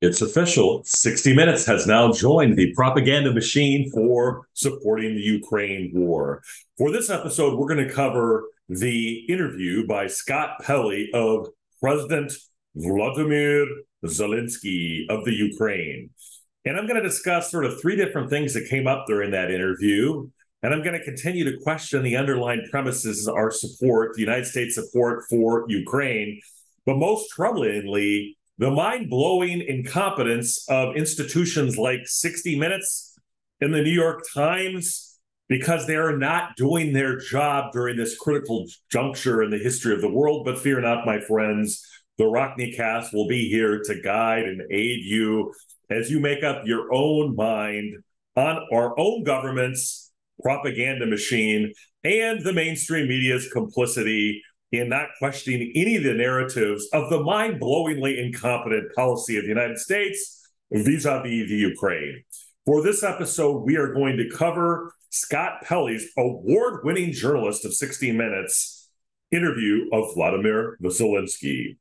It's official. 60 Minutes has now joined the propaganda machine for supporting the Ukraine war. For this episode, we're going to cover the interview by Scott Pelley of President Vladimir Zelensky of the Ukraine. And I'm going to discuss sort of three different things that came up during that interview. And I'm going to continue to question the underlying premises our support, the United States support for Ukraine. But most troublingly, the mind blowing incompetence of institutions like 60 Minutes and the New York Times because they are not doing their job during this critical juncture in the history of the world. But fear not, my friends, the Rockne cast will be here to guide and aid you as you make up your own mind on our own government's propaganda machine and the mainstream media's complicity in not questioning any of the narratives of the mind blowingly incompetent policy of the United States vis a vis the Ukraine. For this episode, we are going to cover Scott Pelley's award winning journalist of 60 Minutes interview of Vladimir Zelensky.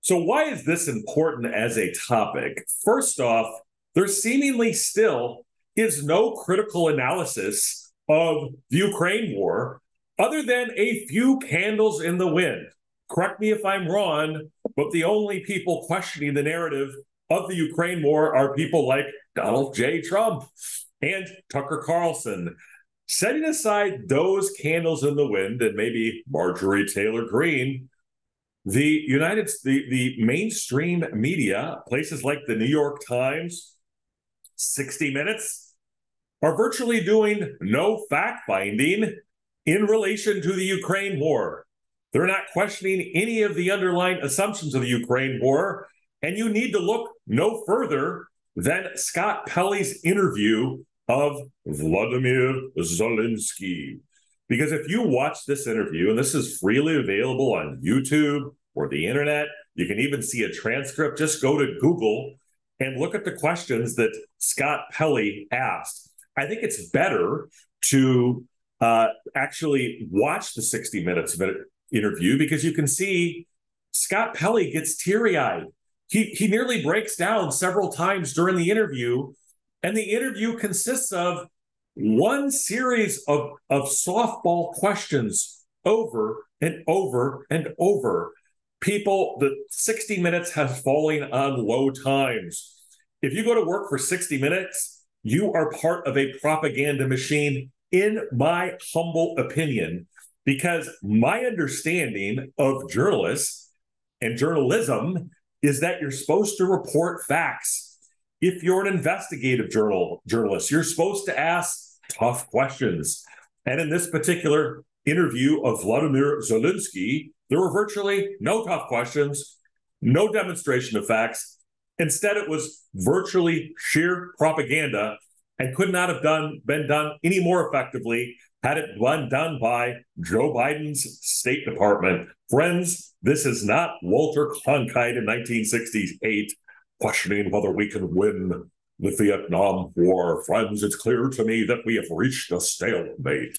So, why is this important as a topic? First off, there seemingly still is no critical analysis of the Ukraine war other than a few candles in the wind. Correct me if I'm wrong, but the only people questioning the narrative of the Ukraine war are people like Donald J. Trump and Tucker Carlson. Setting aside those candles in the wind and maybe Marjorie Taylor Greene, the United the, the mainstream media, places like the New York Times, 60 Minutes, are virtually doing no fact finding in relation to the Ukraine war. They're not questioning any of the underlying assumptions of the Ukraine war. And you need to look no further than Scott Pelley's interview of Vladimir Zelensky. Because if you watch this interview, and this is freely available on YouTube or the internet, you can even see a transcript. Just go to Google and look at the questions that Scott Pelley asked. I think it's better to uh, actually watch the 60 minutes of interview because you can see Scott Pelley gets teary eyed. He, he nearly breaks down several times during the interview. And the interview consists of one series of, of softball questions over and over and over. People, the 60 minutes has fallen on low times. If you go to work for 60 minutes, you are part of a propaganda machine in my humble opinion, because my understanding of journalists and journalism is that you're supposed to report facts. If you're an investigative journal journalist, you're supposed to ask tough questions. And in this particular interview of Vladimir Zelensky, there were virtually no tough questions, no demonstration of facts. Instead, it was virtually sheer propaganda and could not have done been done any more effectively had it been done by Joe Biden's State Department. Friends, this is not Walter Cronkite in 1968 questioning whether we can win the Vietnam War. Friends, it's clear to me that we have reached a stalemate.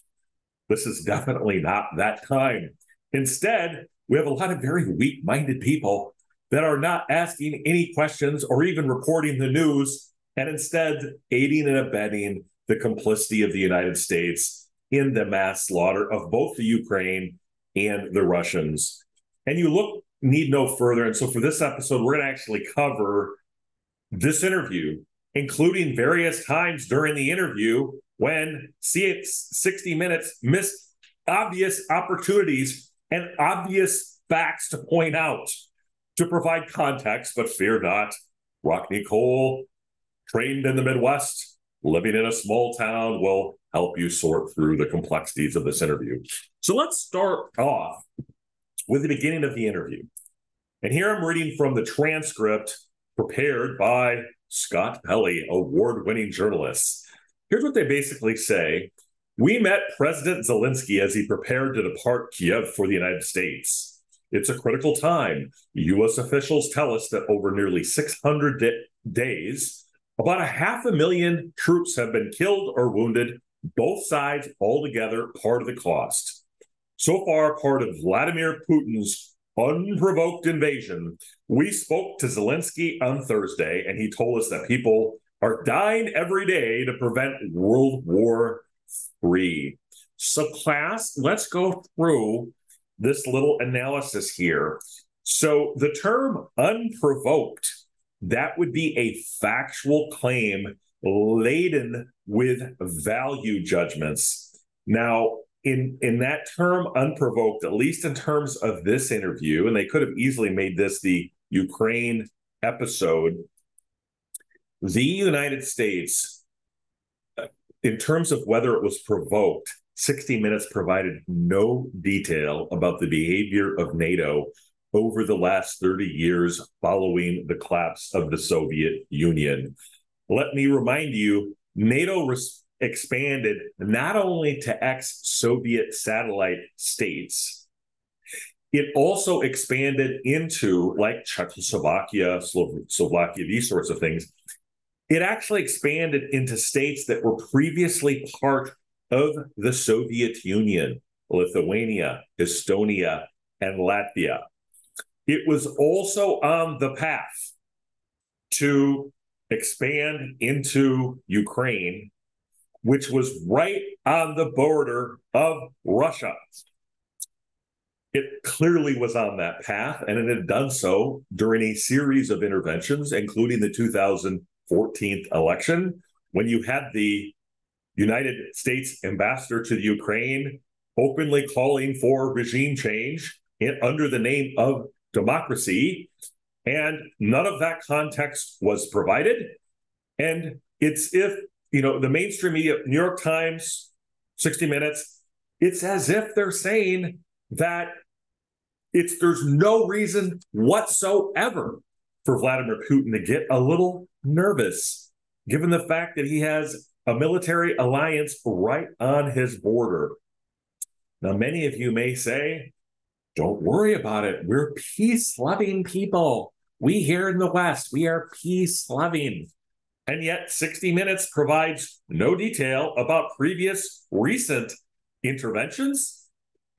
This is definitely not that time. Instead, we have a lot of very weak minded people that are not asking any questions or even reporting the news and instead aiding and abetting the complicity of the United States in the mass slaughter of both the Ukraine and the Russians. And you look, need no further. And so for this episode, we're going to actually cover this interview, including various times during the interview when 60 Minutes missed obvious opportunities and obvious facts to point out to provide context, but fear not. Rockne Cole trained in the Midwest, living in a small town will help you sort through the complexities of this interview. So let's start off with the beginning of the interview. And here I'm reading from the transcript prepared by Scott Pelley, award winning journalist. Here's what they basically say We met President Zelensky as he prepared to depart Kiev for the United States. It's a critical time. U.S. officials tell us that over nearly 600 di- days, about a half a million troops have been killed or wounded, both sides altogether part of the cost. So far, part of Vladimir Putin's unprovoked invasion. We spoke to Zelensky on Thursday, and he told us that people are dying every day to prevent World War III. So, class, let's go through this little analysis here. So, the term unprovoked, that would be a factual claim laden with value judgments. Now, in in that term unprovoked at least in terms of this interview and they could have easily made this the ukraine episode the united states uh, in terms of whether it was provoked 60 minutes provided no detail about the behavior of nato over the last 30 years following the collapse of the soviet union let me remind you nato res- expanded not only to ex Soviet satellite states, it also expanded into like Czechoslovakia, Slovakia, these sorts of things. It actually expanded into states that were previously part of the Soviet Union Lithuania, Estonia, and Latvia. It was also on the path to expand into Ukraine which was right on the border of Russia. It clearly was on that path, and it had done so during a series of interventions, including the 2014 election, when you had the United States ambassador to Ukraine openly calling for regime change under the name of democracy. And none of that context was provided. And it's if you know, the mainstream media, New York Times, 60 Minutes, it's as if they're saying that it's there's no reason whatsoever for Vladimir Putin to get a little nervous, given the fact that he has a military alliance right on his border. Now, many of you may say, don't worry about it. We're peace loving people. We here in the West, we are peace loving. And yet, 60 Minutes provides no detail about previous recent interventions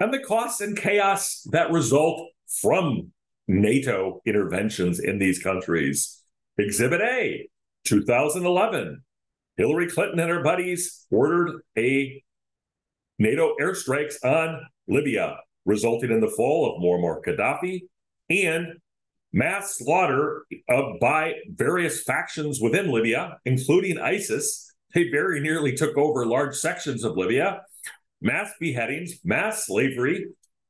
and the costs and chaos that result from NATO interventions in these countries. Exhibit A, 2011, Hillary Clinton and her buddies ordered a NATO airstrikes on Libya, resulting in the fall of Muammar Gaddafi and mass slaughter of, by various factions within Libya, including ISIS. They very nearly took over large sections of Libya, mass beheadings, mass slavery.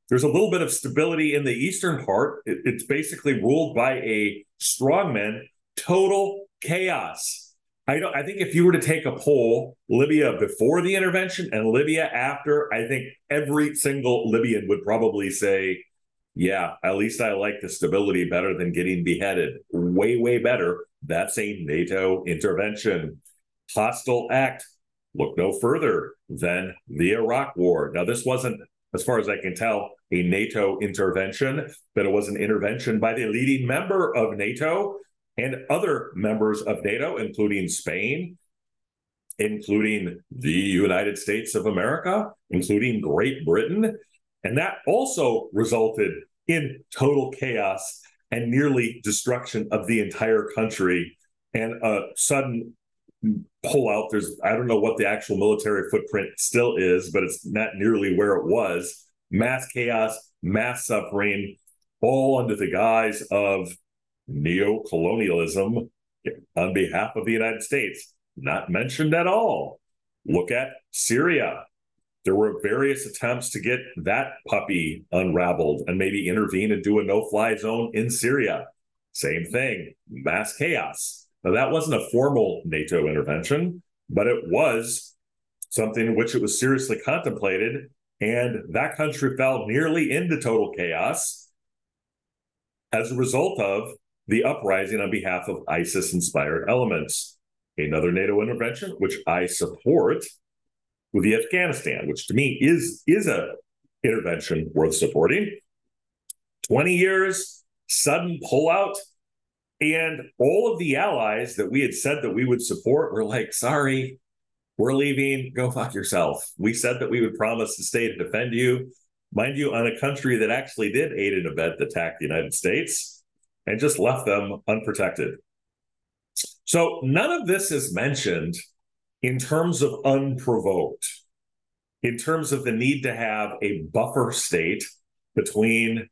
There's a little bit of stability in the eastern part. It, it's basically ruled by a strongman, total chaos. I don't I think if you were to take a poll, Libya before the intervention and Libya after, I think every single Libyan would probably say yeah, at least I like the stability better than getting beheaded. Way, way better. That's a NATO intervention. Hostile act. Look no further than the Iraq War. Now, this wasn't, as far as I can tell, a NATO intervention, but it was an intervention by the leading member of NATO and other members of NATO, including Spain, including the United States of America, including Great Britain, and that also resulted in total chaos and nearly destruction of the entire country and a sudden pullout. There's, I don't know what the actual military footprint still is, but it's not nearly where it was. Mass chaos, mass suffering, all under the guise of neo colonialism on behalf of the United States. Not mentioned at all. Look at Syria. There were various attempts to get that puppy unraveled and maybe intervene and do a no fly zone in Syria. Same thing, mass chaos. Now, that wasn't a formal NATO intervention, but it was something in which it was seriously contemplated. And that country fell nearly into total chaos as a result of the uprising on behalf of ISIS inspired elements. Another NATO intervention, which I support, with the Afghanistan, which to me is is a intervention worth supporting. 20 years, sudden pullout, and all of the allies that we had said that we would support were like, sorry, we're leaving. Go fuck yourself. We said that we would promise to stay to defend you. mind you, on a country that actually did aid and abet the attack the United States and just left them unprotected. So none of this is mentioned in terms of unprovoked, in terms of the need to have a buffer state between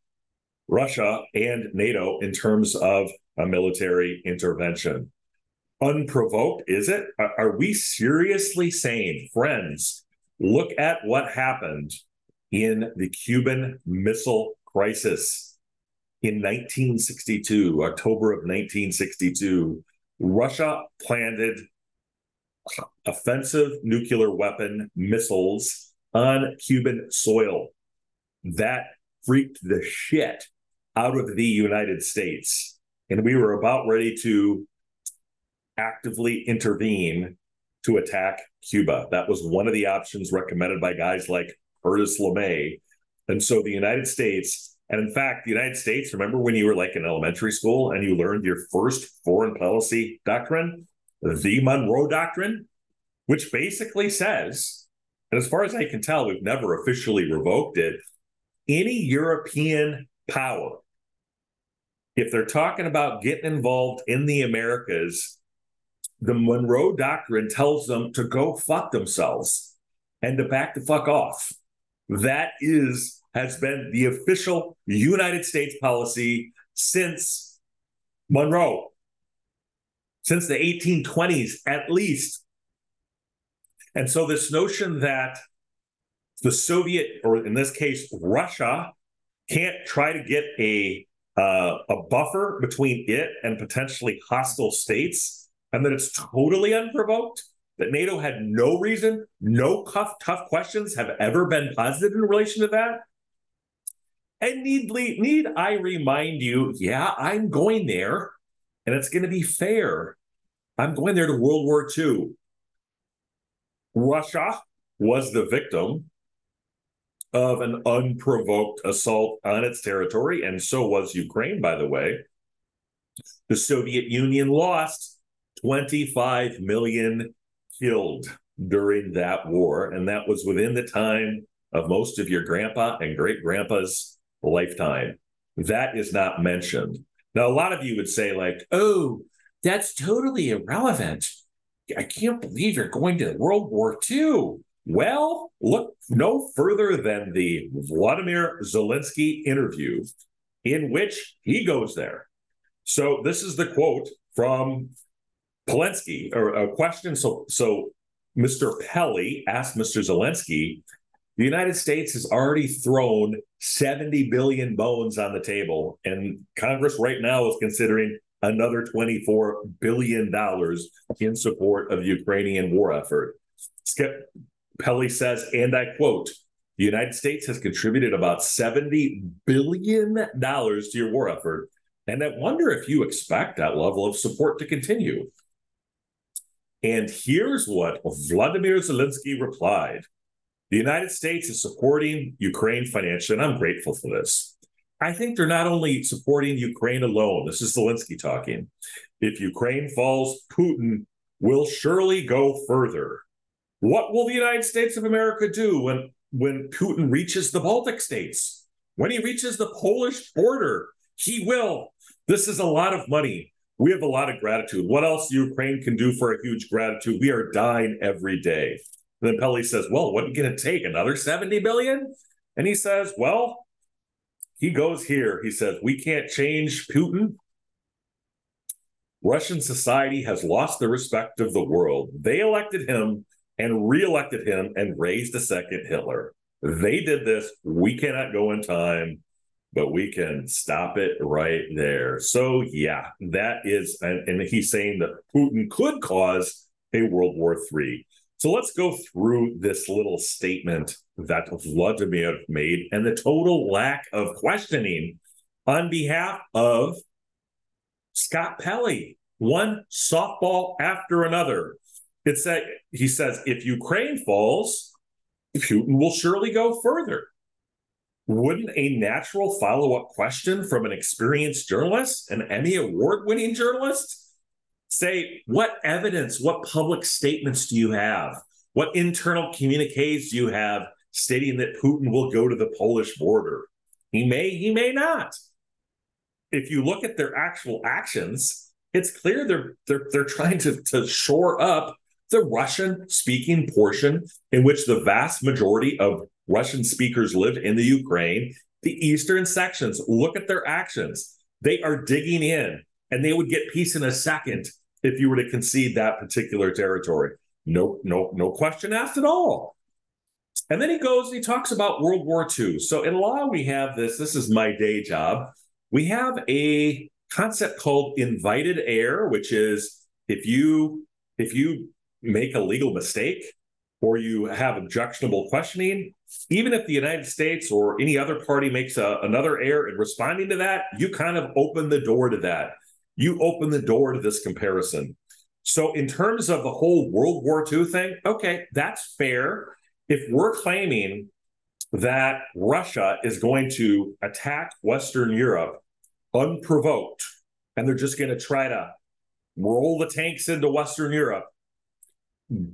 Russia and NATO in terms of a military intervention. Unprovoked, is it? Are we seriously saying, friends, look at what happened in the Cuban Missile Crisis in 1962, October of 1962? Russia planted offensive nuclear weapon missiles on Cuban soil. That freaked the shit out of the United States. And we were about ready to actively intervene to attack Cuba. That was one of the options recommended by guys like Curtis LeMay. And so the United States, and in fact, the United States, remember when you were like in elementary school and you learned your first foreign policy doctrine? the Monroe Doctrine, which basically says, and as far as I can tell, we've never officially revoked it, any European power, if they're talking about getting involved in the Americas, the Monroe Doctrine tells them to go fuck themselves and to back the fuck off. That is has been the official United States policy since Monroe since the 1820s at least. And so, this notion that the Soviet, or in this case, Russia, can't try to get a uh, a buffer between it and potentially hostile states, and that it's totally unprovoked. That NATO had no reason, no tough, tough questions have ever been posited in relation to that. And need need I remind you? Yeah, I'm going there and it's going to be fair. I'm going there to World War II. Russia was the victim of an unprovoked assault on its territory, and so was Ukraine, by the way. The Soviet Union lost 25 million killed during that war, and that was within the time of most of your grandpa and great grandpa's lifetime. That is not mentioned. Now, a lot of you would say, like, oh, that's totally irrelevant. I can't believe you're going to World War II. Well, look no further than the Vladimir Zelensky interview in which he goes there. So this is the quote from Zelensky, or a question. So, so Mr. Pelley asked Mr. Zelensky, the United States has already thrown 70 billion bones on the table, and Congress right now is considering another $24 billion in support of the Ukrainian war effort. Skip Pelley says, and I quote, the United States has contributed about $70 billion to your war effort. And I wonder if you expect that level of support to continue. And here's what Vladimir Zelensky replied The United States is supporting Ukraine financially, and I'm grateful for this. I think they're not only supporting Ukraine alone. This is Zelensky talking. If Ukraine falls, Putin will surely go further. What will the United States of America do when, when Putin reaches the Baltic states? When he reaches the Polish border, he will. This is a lot of money. We have a lot of gratitude. What else Ukraine can do for a huge gratitude? We are dying every day. And then Pelley says, Well, what are you going to take? Another 70 billion? And he says, Well, he goes here. He says, We can't change Putin. Russian society has lost the respect of the world. They elected him and reelected him and raised a second Hitler. They did this. We cannot go in time, but we can stop it right there. So, yeah, that is, and, and he's saying that Putin could cause a World War III. So let's go through this little statement that Vladimir made and the total lack of questioning on behalf of Scott Pelley, one softball after another. It's that he says if Ukraine falls, Putin will surely go further. Wouldn't a natural follow up question from an experienced journalist, an Emmy Award winning journalist, say what evidence, what public statements do you have? What internal communiques do you have stating that Putin will go to the Polish border. He may, he may not. If you look at their actual actions, it's clear they're they're they're trying to, to shore up the Russian speaking portion in which the vast majority of Russian speakers live in the Ukraine, the eastern sections. Look at their actions. They are digging in and they would get peace in a second if you were to concede that particular territory. No, no, no question asked at all. And then he goes and he talks about World War II. So in law, we have this. This is my day job. We have a concept called invited error, which is if you if you make a legal mistake or you have objectionable questioning, even if the United States or any other party makes a, another error in responding to that, you kind of open the door to that. You open the door to this comparison. So, in terms of the whole World War II thing, okay, that's fair. If we're claiming that Russia is going to attack Western Europe unprovoked, and they're just going to try to roll the tanks into Western Europe,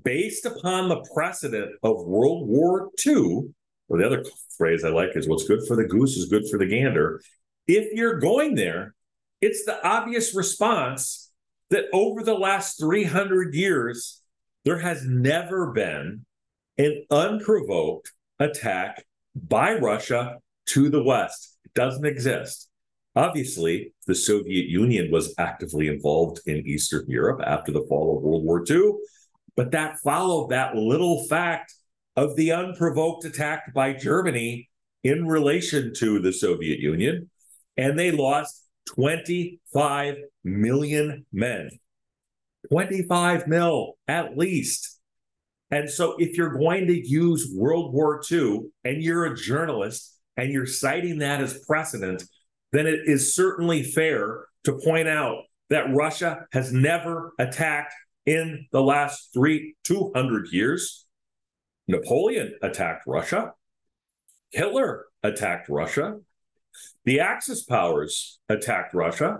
based upon the precedent of World War II, or the other phrase I like is what's good for the goose is good for the gander. If you're going there, it's the obvious response that over the last 300 years, there has never been an unprovoked attack by Russia to the West. It doesn't exist. Obviously, the Soviet Union was actively involved in Eastern Europe after the fall of World War II. But that followed that little fact of the unprovoked attack by Germany in relation to the Soviet Union. And they lost 25 million men. 25 mil at least. And so, if you're going to use World War II and you're a journalist and you're citing that as precedent, then it is certainly fair to point out that Russia has never attacked in the last three, 200 years. Napoleon attacked Russia. Hitler attacked Russia. The Axis powers attacked Russia.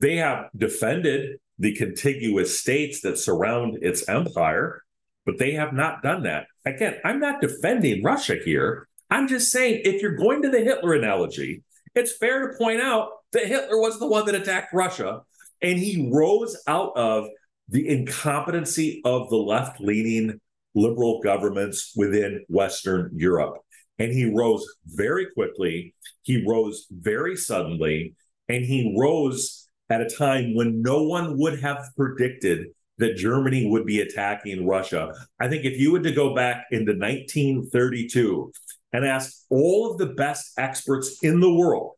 They have defended the contiguous states that surround its empire, but they have not done that. Again, I'm not defending Russia here. I'm just saying if you're going to the Hitler analogy, it's fair to point out that Hitler was the one that attacked Russia and he rose out of the incompetency of the left leaning liberal governments within Western Europe. And he rose very quickly, he rose very suddenly, and he rose at a time when no one would have predicted that Germany would be attacking Russia. I think if you were to go back into 1932 and ask all of the best experts in the world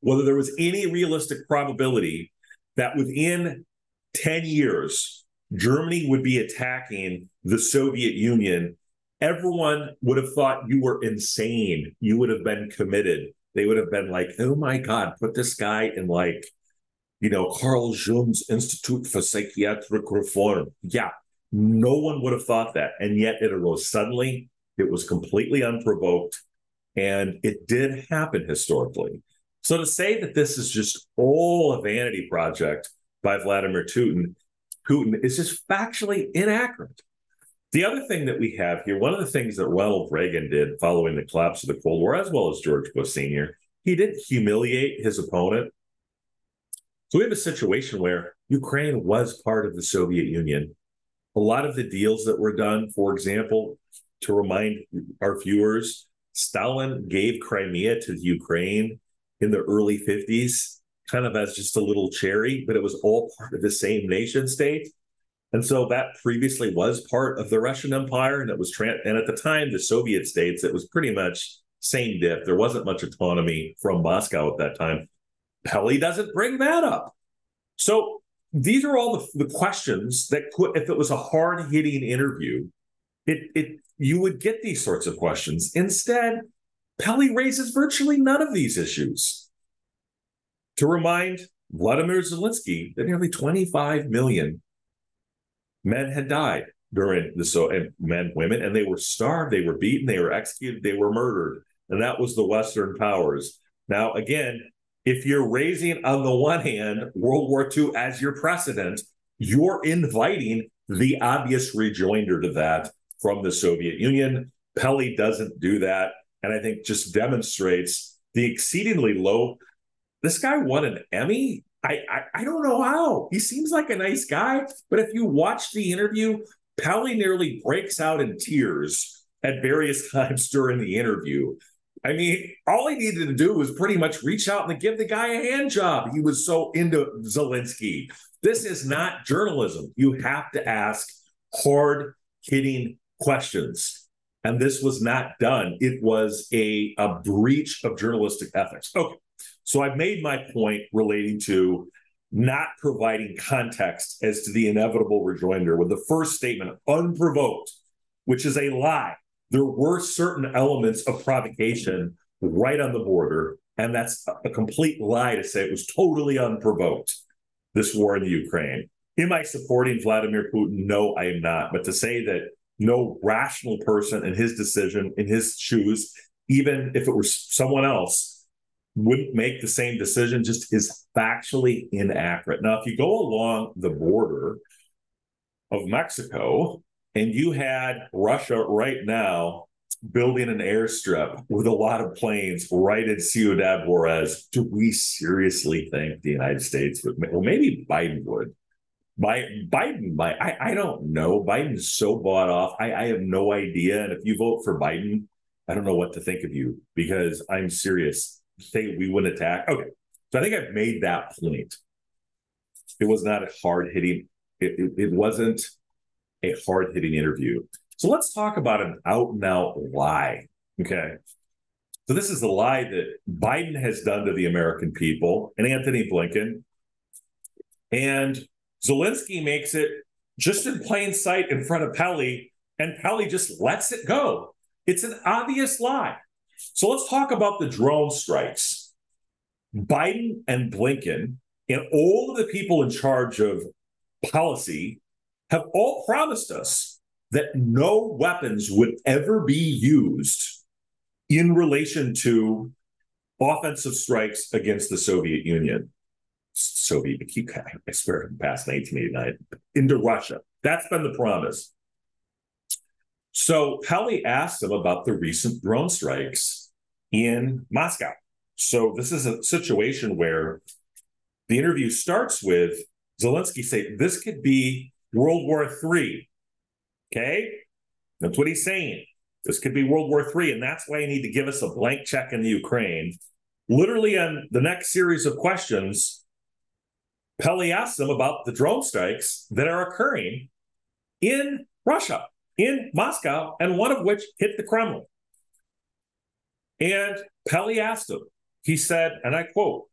whether there was any realistic probability that within 10 years, Germany would be attacking the Soviet Union, everyone would have thought you were insane. You would have been committed. They would have been like, oh my God, put this guy in like, you know, Carl Jung's Institute for Psychiatric Reform. Yeah, no one would have thought that. And yet it arose suddenly. It was completely unprovoked. And it did happen historically. So to say that this is just all a vanity project by Vladimir Putin, Putin is just factually inaccurate. The other thing that we have here, one of the things that Ronald Reagan did following the collapse of the Cold War, as well as George Bush Sr., he didn't humiliate his opponent. So we have a situation where Ukraine was part of the Soviet Union. A lot of the deals that were done, for example, to remind our viewers, Stalin gave Crimea to Ukraine in the early 50s kind of as just a little cherry, but it was all part of the same nation state. And so that previously was part of the Russian Empire, and it was trans- and at the time the Soviet states, it was pretty much same dip. There wasn't much autonomy from Moscow at that time. Pelley doesn't bring that up. So these are all the, the questions that could, if it was a hard hitting interview, it it you would get these sorts of questions. Instead, Pelley raises virtually none of these issues to remind Vladimir Zelensky that nearly 25 million men had died during the so and men, women, and they were starved, they were beaten, they were executed, they were murdered. And that was the Western powers. Now, again, if you're raising on the one hand World War II as your precedent, you're inviting the obvious rejoinder to that from the Soviet Union. Pelley doesn't do that. And I think just demonstrates the exceedingly low. This guy won an Emmy. I, I, I don't know how. He seems like a nice guy, but if you watch the interview, Pelley nearly breaks out in tears at various times during the interview. I mean, all he needed to do was pretty much reach out and give the guy a hand job. He was so into Zelensky. This is not journalism. You have to ask hard hitting questions. And this was not done. It was a, a breach of journalistic ethics. Okay. So I've made my point relating to not providing context as to the inevitable rejoinder with the first statement, unprovoked, which is a lie. There were certain elements of provocation right on the border, and that's a complete lie to say it was totally unprovoked, this war in the Ukraine. Am I supporting Vladimir Putin? No, I am not. But to say that no rational person in his decision, in his shoes, even if it were someone else, wouldn't make the same decision just is factually inaccurate. Now, if you go along the border of Mexico and you had Russia right now building an airstrip with a lot of planes right in Ciudad Juarez, do we seriously think the United States would? Well, maybe Biden would. Biden, by I, I don't know. Biden's so bought off. I, I have no idea. And if you vote for Biden, I don't know what to think of you because I'm serious. Say we wouldn't attack. Okay. So I think I've made that point. It was not a hard hitting, it, it, it wasn't a hard hitting interview. So let's talk about an out and out lie. Okay. So this is the lie that Biden has done to the American people and Antony Blinken. And Zelensky makes it just in plain sight in front of Pelley, and Pelley just lets it go. It's an obvious lie. So let's talk about the drone strikes. Biden and Blinken and all of the people in charge of policy have all promised us that no weapons would ever be used in relation to offensive strikes against the Soviet Union. Soviet, I swear, past 1989, into Russia. That's been the promise. So Pelley asked him about the recent drone strikes in Moscow. So this is a situation where the interview starts with Zelensky say this could be World War III. Okay, that's what he's saying. This could be World War III, and that's why you need to give us a blank check in the Ukraine. Literally, on the next series of questions, Pelley asks them about the drone strikes that are occurring in Russia, in Moscow, and one of which hit the Kremlin. And Pelley asked him, he said, and I quote,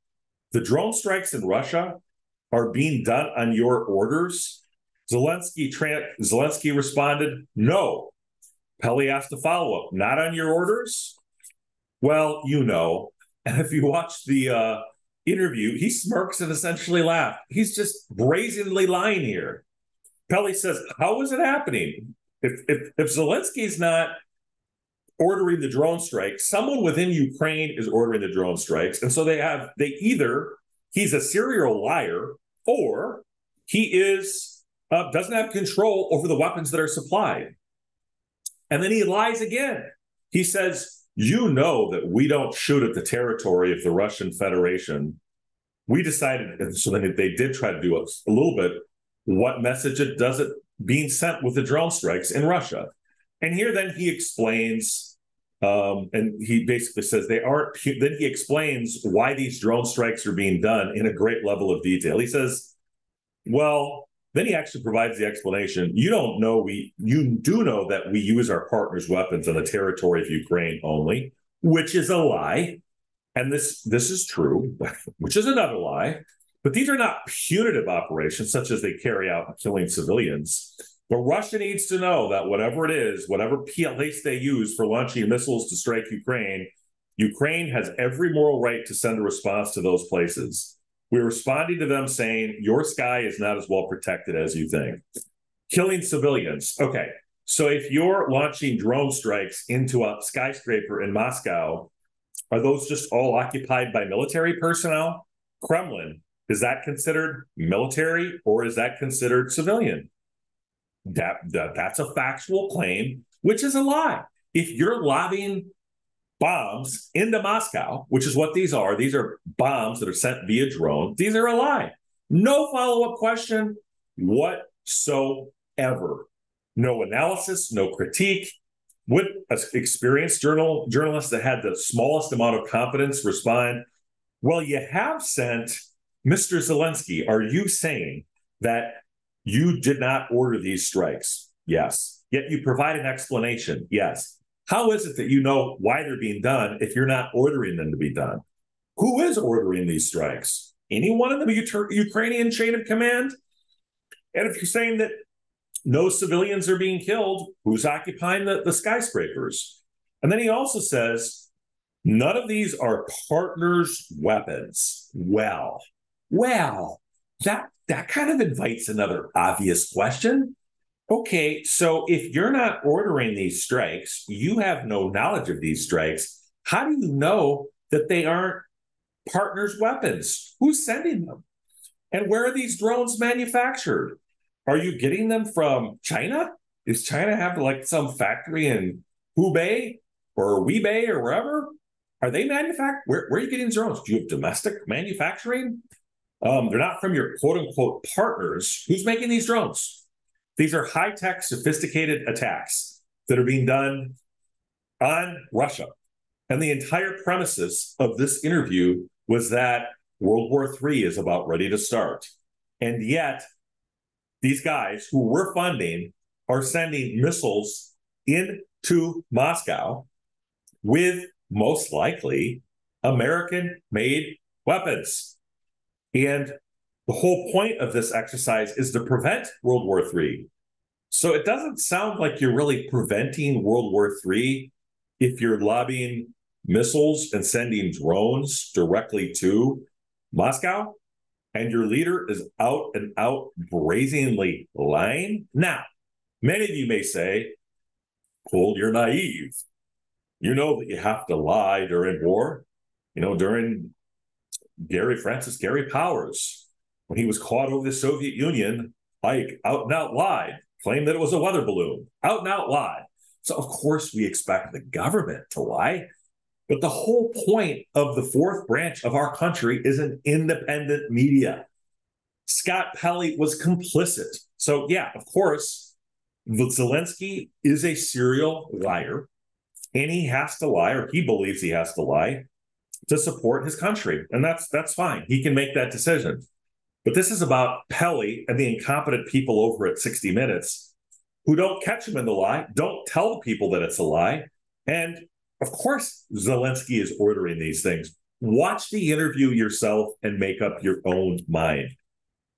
the drone strikes in Russia are being done on your orders. Zelensky, tra- Zelensky responded, no. Pelley asked a follow up, not on your orders? Well, you know. And if you watch the uh, interview, he smirks and essentially laughs. He's just brazenly lying here. Pelley says, How is it happening? If, if, if Zelensky's not ordering the drone strikes, someone within Ukraine is ordering the drone strikes. And so they have, they either, he's a serial liar or he is, uh, doesn't have control over the weapons that are supplied. And then he lies again. He says, you know that we don't shoot at the territory of the Russian Federation. We decided, and so then they did try to do a, a little bit. What message it does it being sent with the drone strikes in Russia? And here, then he explains, um, and he basically says they aren't. Then he explains why these drone strikes are being done in a great level of detail. He says, "Well, then he actually provides the explanation. You don't know we you do know that we use our partners' weapons on the territory of Ukraine only, which is a lie. And this this is true, which is another lie. But these are not punitive operations such as they carry out killing civilians. But Russia needs to know that whatever it is, whatever place they use for launching missiles to strike Ukraine, Ukraine has every moral right to send a response to those places. We're responding to them saying, Your sky is not as well protected as you think. Killing civilians. Okay. So if you're launching drone strikes into a skyscraper in Moscow, are those just all occupied by military personnel? Kremlin, is that considered military or is that considered civilian? That, that that's a factual claim, which is a lie. if you're lobbing bombs into Moscow, which is what these are, these are bombs that are sent via drone, these are a lie. No follow up question whatsoever. No analysis, no critique. Would an experienced journal journalist that had the smallest amount of confidence respond, Well, you have sent Mr. Zelensky. Are you saying that you did not order these strikes? Yes. Yet you provide an explanation. Yes. How is it that you know why they're being done if you're not ordering them to be done? Who is ordering these strikes? Anyone in the Ukrainian chain of command? And if you're saying that no civilians are being killed, who's occupying the, the skyscrapers? And then he also says, none of these are partners' weapons. Well, well, that that kind of invites another obvious question. Okay, so if you're not ordering these strikes, you have no knowledge of these strikes. How do you know that they aren't partners' weapons? Who's sending them? And where are these drones manufactured? Are you getting them from China? Does China have like some factory in Hubei or Weebei or wherever? Are they manufactured? Where, where, are you getting drones? Do you have domestic manufacturing? Um, they're not from your quote unquote partners. Who's making these drones? These are high tech, sophisticated attacks that are being done on Russia. And the entire premises of this interview was that World War III is about ready to start. And yet, these guys who we're funding are sending missiles into Moscow with most likely American made weapons. And the whole point of this exercise is to prevent World War III. So it doesn't sound like you're really preventing World War III if you're lobbying missiles and sending drones directly to Moscow and your leader is out and out brazenly lying. Now, many of you may say, Cole, you're naive. You know that you have to lie during war. You know, during Gary Francis, Gary Powers, when he was caught over the Soviet Union, Ike out and out lied, claimed that it was a weather balloon, out and out lied. So, of course, we expect the government to lie. But the whole point of the fourth branch of our country is an independent media. Scott Pelley was complicit. So, yeah, of course, Zelensky is a serial liar, and he has to lie, or he believes he has to lie to support his country. And that's that's fine. He can make that decision. But this is about Pelley and the incompetent people over at 60 Minutes who don't catch him in the lie, don't tell the people that it's a lie. And of course, Zelensky is ordering these things. Watch the interview yourself and make up your own mind.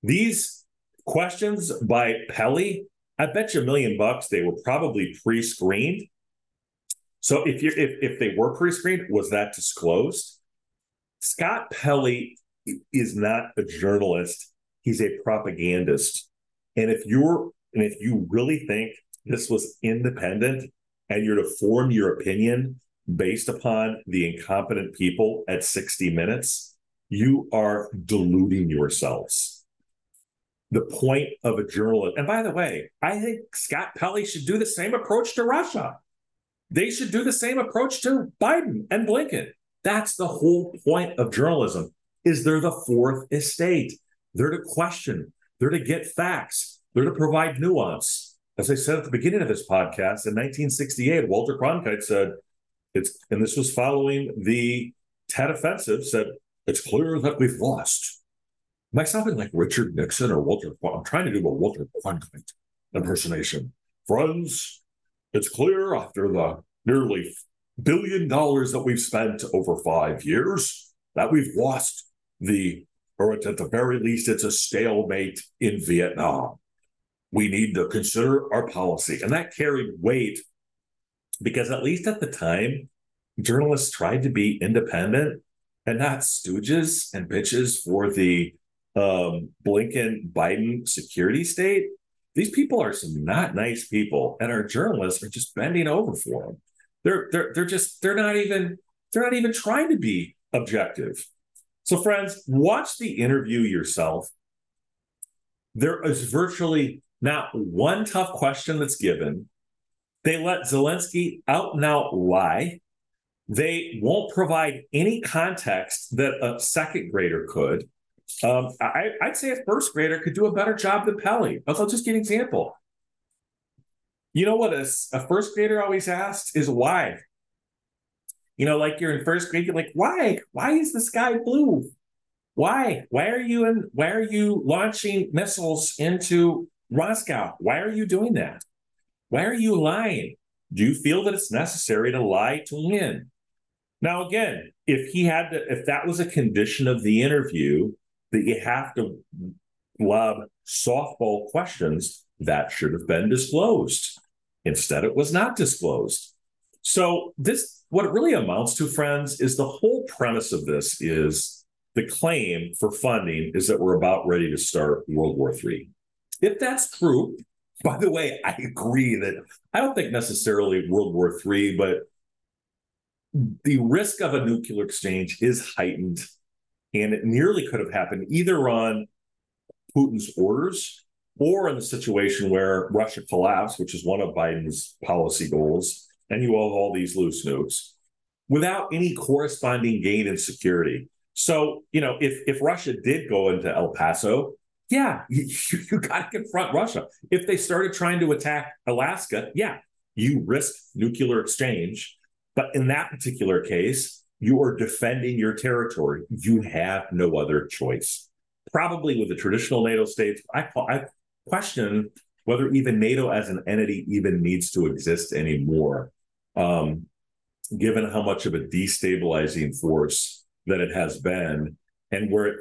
These questions by Pelley, I bet you a million bucks they were probably pre-screened. So if you if if they were pre-screened, was that disclosed? Scott Pelley is not a journalist; he's a propagandist. And if you're and if you really think this was independent and you're to form your opinion based upon the incompetent people at 60 minutes, you are deluding yourselves. The point of a journalist, and by the way, I think Scott Pelley should do the same approach to Russia. They should do the same approach to Biden and Blinken. That's the whole point of journalism is they're the fourth estate. They're to question, they're to get facts, they're to provide nuance. As I said at the beginning of this podcast, in 1968, Walter Cronkite said, it's and this was following the Tet offensive. Said it's clear that we've lost. Am I sounding like Richard Nixon or Walter? I'm trying to do a Walter Cronkite impersonation. Friends, it's clear after the nearly billion dollars that we've spent over five years that we've lost the, or at the very least, it's a stalemate in Vietnam. We need to consider our policy. And that carried weight because at least at the time, journalists tried to be independent and not stooges and bitches for the um, Blinken Biden security state. These people are some not nice people, and our journalists are just bending over for them. They're they're they're just they're not even they're not even trying to be objective. So, friends, watch the interview yourself. There is virtually not one tough question that's given They let Zelensky out and out lie. They won't provide any context that a second grader could. Um, I, I'd say a first grader could do a better job than Pelley. I'll just give an example. You know what a, a first grader always asks is why. You know, like you're in first grade, you're like, why? Why is the sky blue? Why? Why are you in? Why are you launching missiles into Moscow? Why are you doing that? Why are you lying? Do you feel that it's necessary to lie to win? Now, again, if he had to, if that was a condition of the interview, that you have to lob softball questions, that should have been disclosed. Instead, it was not disclosed. So, this, what it really amounts to, friends, is the whole premise of this is the claim for funding is that we're about ready to start World War III. If that's true, by the way, I agree that I don't think necessarily World War III, but the risk of a nuclear exchange is heightened. And it nearly could have happened either on Putin's orders or in the situation where Russia collapsed, which is one of Biden's policy goals, and you have all these loose nukes without any corresponding gain in security. So, you know, if if Russia did go into El Paso, yeah, you, you got to confront Russia. If they started trying to attack Alaska, yeah, you risk nuclear exchange. But in that particular case, you are defending your territory. You have no other choice. Probably with the traditional NATO states, I, I question whether even NATO as an entity even needs to exist anymore, um, given how much of a destabilizing force that it has been, and where it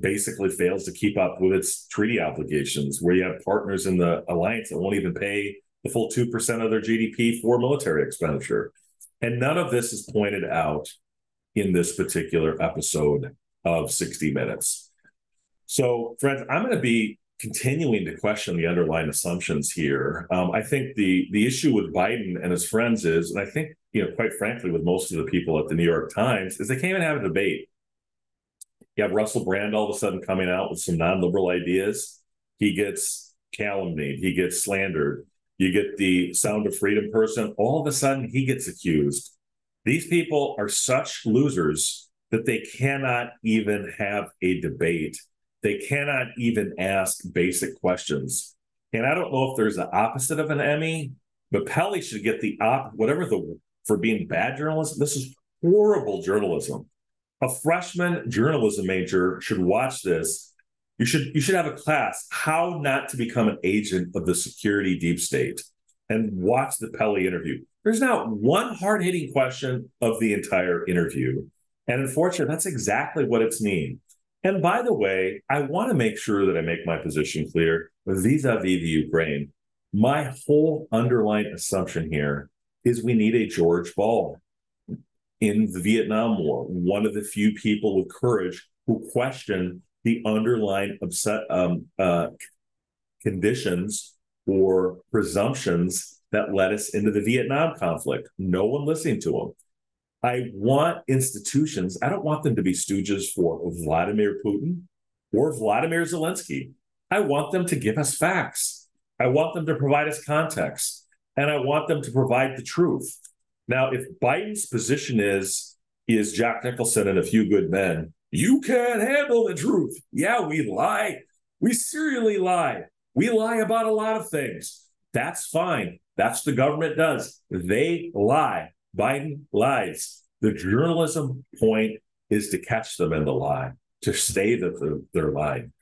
basically fails to keep up with its treaty obligations, where you have partners in the alliance that won't even pay the full 2% of their GDP for military expenditure. And none of this is pointed out in this particular episode of 60 Minutes. So, friends, I'm going to be continuing to question the underlying assumptions here. Um, I think the the issue with Biden and his friends is, and I think you know, quite frankly, with most of the people at the New York Times, is they can't even have a debate. You have Russell Brand all of a sudden coming out with some non-liberal ideas. He gets calumniated. He gets slandered. You get the Sound of Freedom person. All of a sudden, he gets accused. These people are such losers that they cannot even have a debate they cannot even ask basic questions. And I don't know if there's the opposite of an Emmy, but Pelley should get the op whatever the for being bad journalism. This is horrible journalism. A freshman journalism major should watch this. You should you should have a class how not to become an agent of the security deep state and watch the Pelley interview. There's not one hard hitting question of the entire interview. And unfortunately, that's exactly what it's mean. And by the way, I want to make sure that I make my position clear vis a vis the Ukraine. My whole underlying assumption here is we need a George Ball in the Vietnam War, one of the few people with courage who question the underlying upset, um, uh, conditions or presumptions that led us into the Vietnam conflict. No one listening to him. I want institutions, I don't want them to be stooges for Vladimir Putin or Vladimir Zelensky. I want them to give us facts. I want them to provide us context. And I want them to provide the truth. Now, if Biden's position is is Jack Nicholson and a few good men, you can't handle the truth. Yeah, we lie. We serially lie. We lie about a lot of things. That's fine. That's the government does. They lie. Biden lies. The journalism point is to catch them in the lie, to say that they're, they're lying.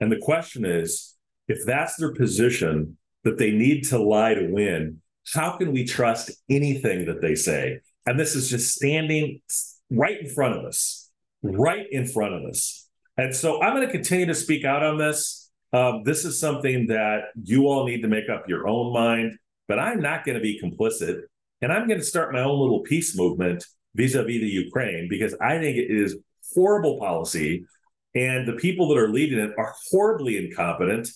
And the question is if that's their position, that they need to lie to win, how can we trust anything that they say? And this is just standing right in front of us, right in front of us. And so I'm going to continue to speak out on this. Um, this is something that you all need to make up your own mind, but I'm not going to be complicit and I'm going to start my own little peace movement vis-a-vis the Ukraine because I think it is horrible policy and the people that are leading it are horribly incompetent.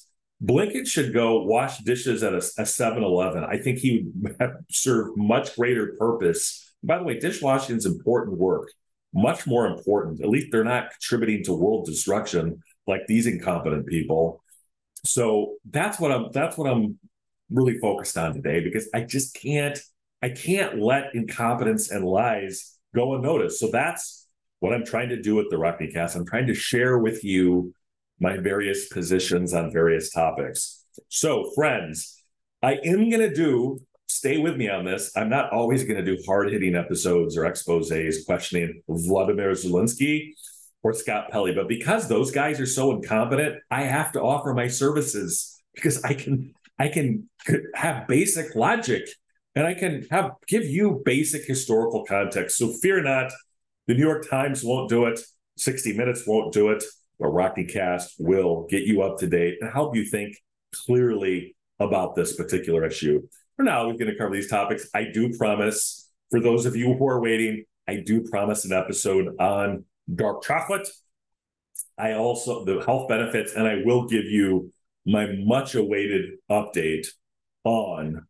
Blinken should go wash dishes at a, a 7-Eleven. I think he would serve much greater purpose. By the way, dishwashing is important work, much more important. At least they're not contributing to world destruction like these incompetent people. So that's what I'm that's what I'm really focused on today because I just can't, I can't let incompetence and lies go unnoticed. So that's what I'm trying to do with the Rockne Cast. I'm trying to share with you my various positions on various topics. So, friends, I am going to do, stay with me on this. I'm not always going to do hard hitting episodes or exposes questioning Vladimir Zelensky or Scott Pelley. But because those guys are so incompetent, I have to offer my services because I can I can have basic logic and I can have give you basic historical context. So fear not, the New York Times won't do it, 60 Minutes won't do it, but Rockne Cast will get you up to date and help you think clearly about this particular issue. For now, we're going to cover these topics. I do promise, for those of you who are waiting, I do promise an episode on dark chocolate. I also, the health benefits, and I will give you my much awaited update on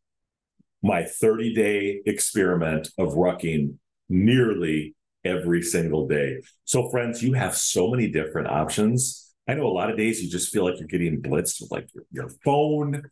my 30 day experiment of rucking nearly every single day. So, friends, you have so many different options. I know a lot of days you just feel like you're getting blitzed with like your, your phone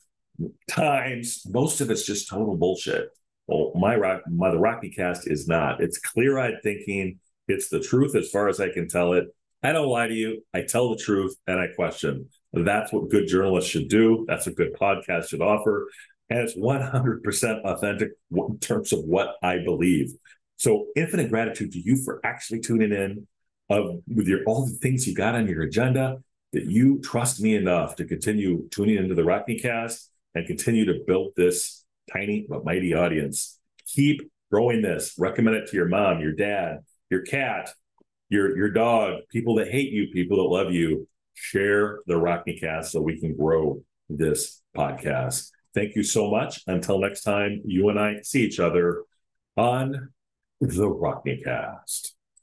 times. Most of it's just total bullshit. Well, my rock, my the Rockne Cast is not. It's clear eyed thinking. It's the truth as far as I can tell it. I don't lie to you. I tell the truth and I question. That's what good journalists should do. That's what good podcast should offer. And it's 100% authentic in terms of what I believe. So infinite gratitude to you for actually tuning in of with your all the things you got on your agenda that you trust me enough to continue tuning into the Rockne cast and continue to build this tiny but mighty audience. Keep growing this. Recommend it to your mom, your dad, your cat, your your dog, people that hate you, people that love you. Share the Rockne cast so we can grow this podcast. Thank you so much. Until next time, you and I see each other on the Rockne Cast.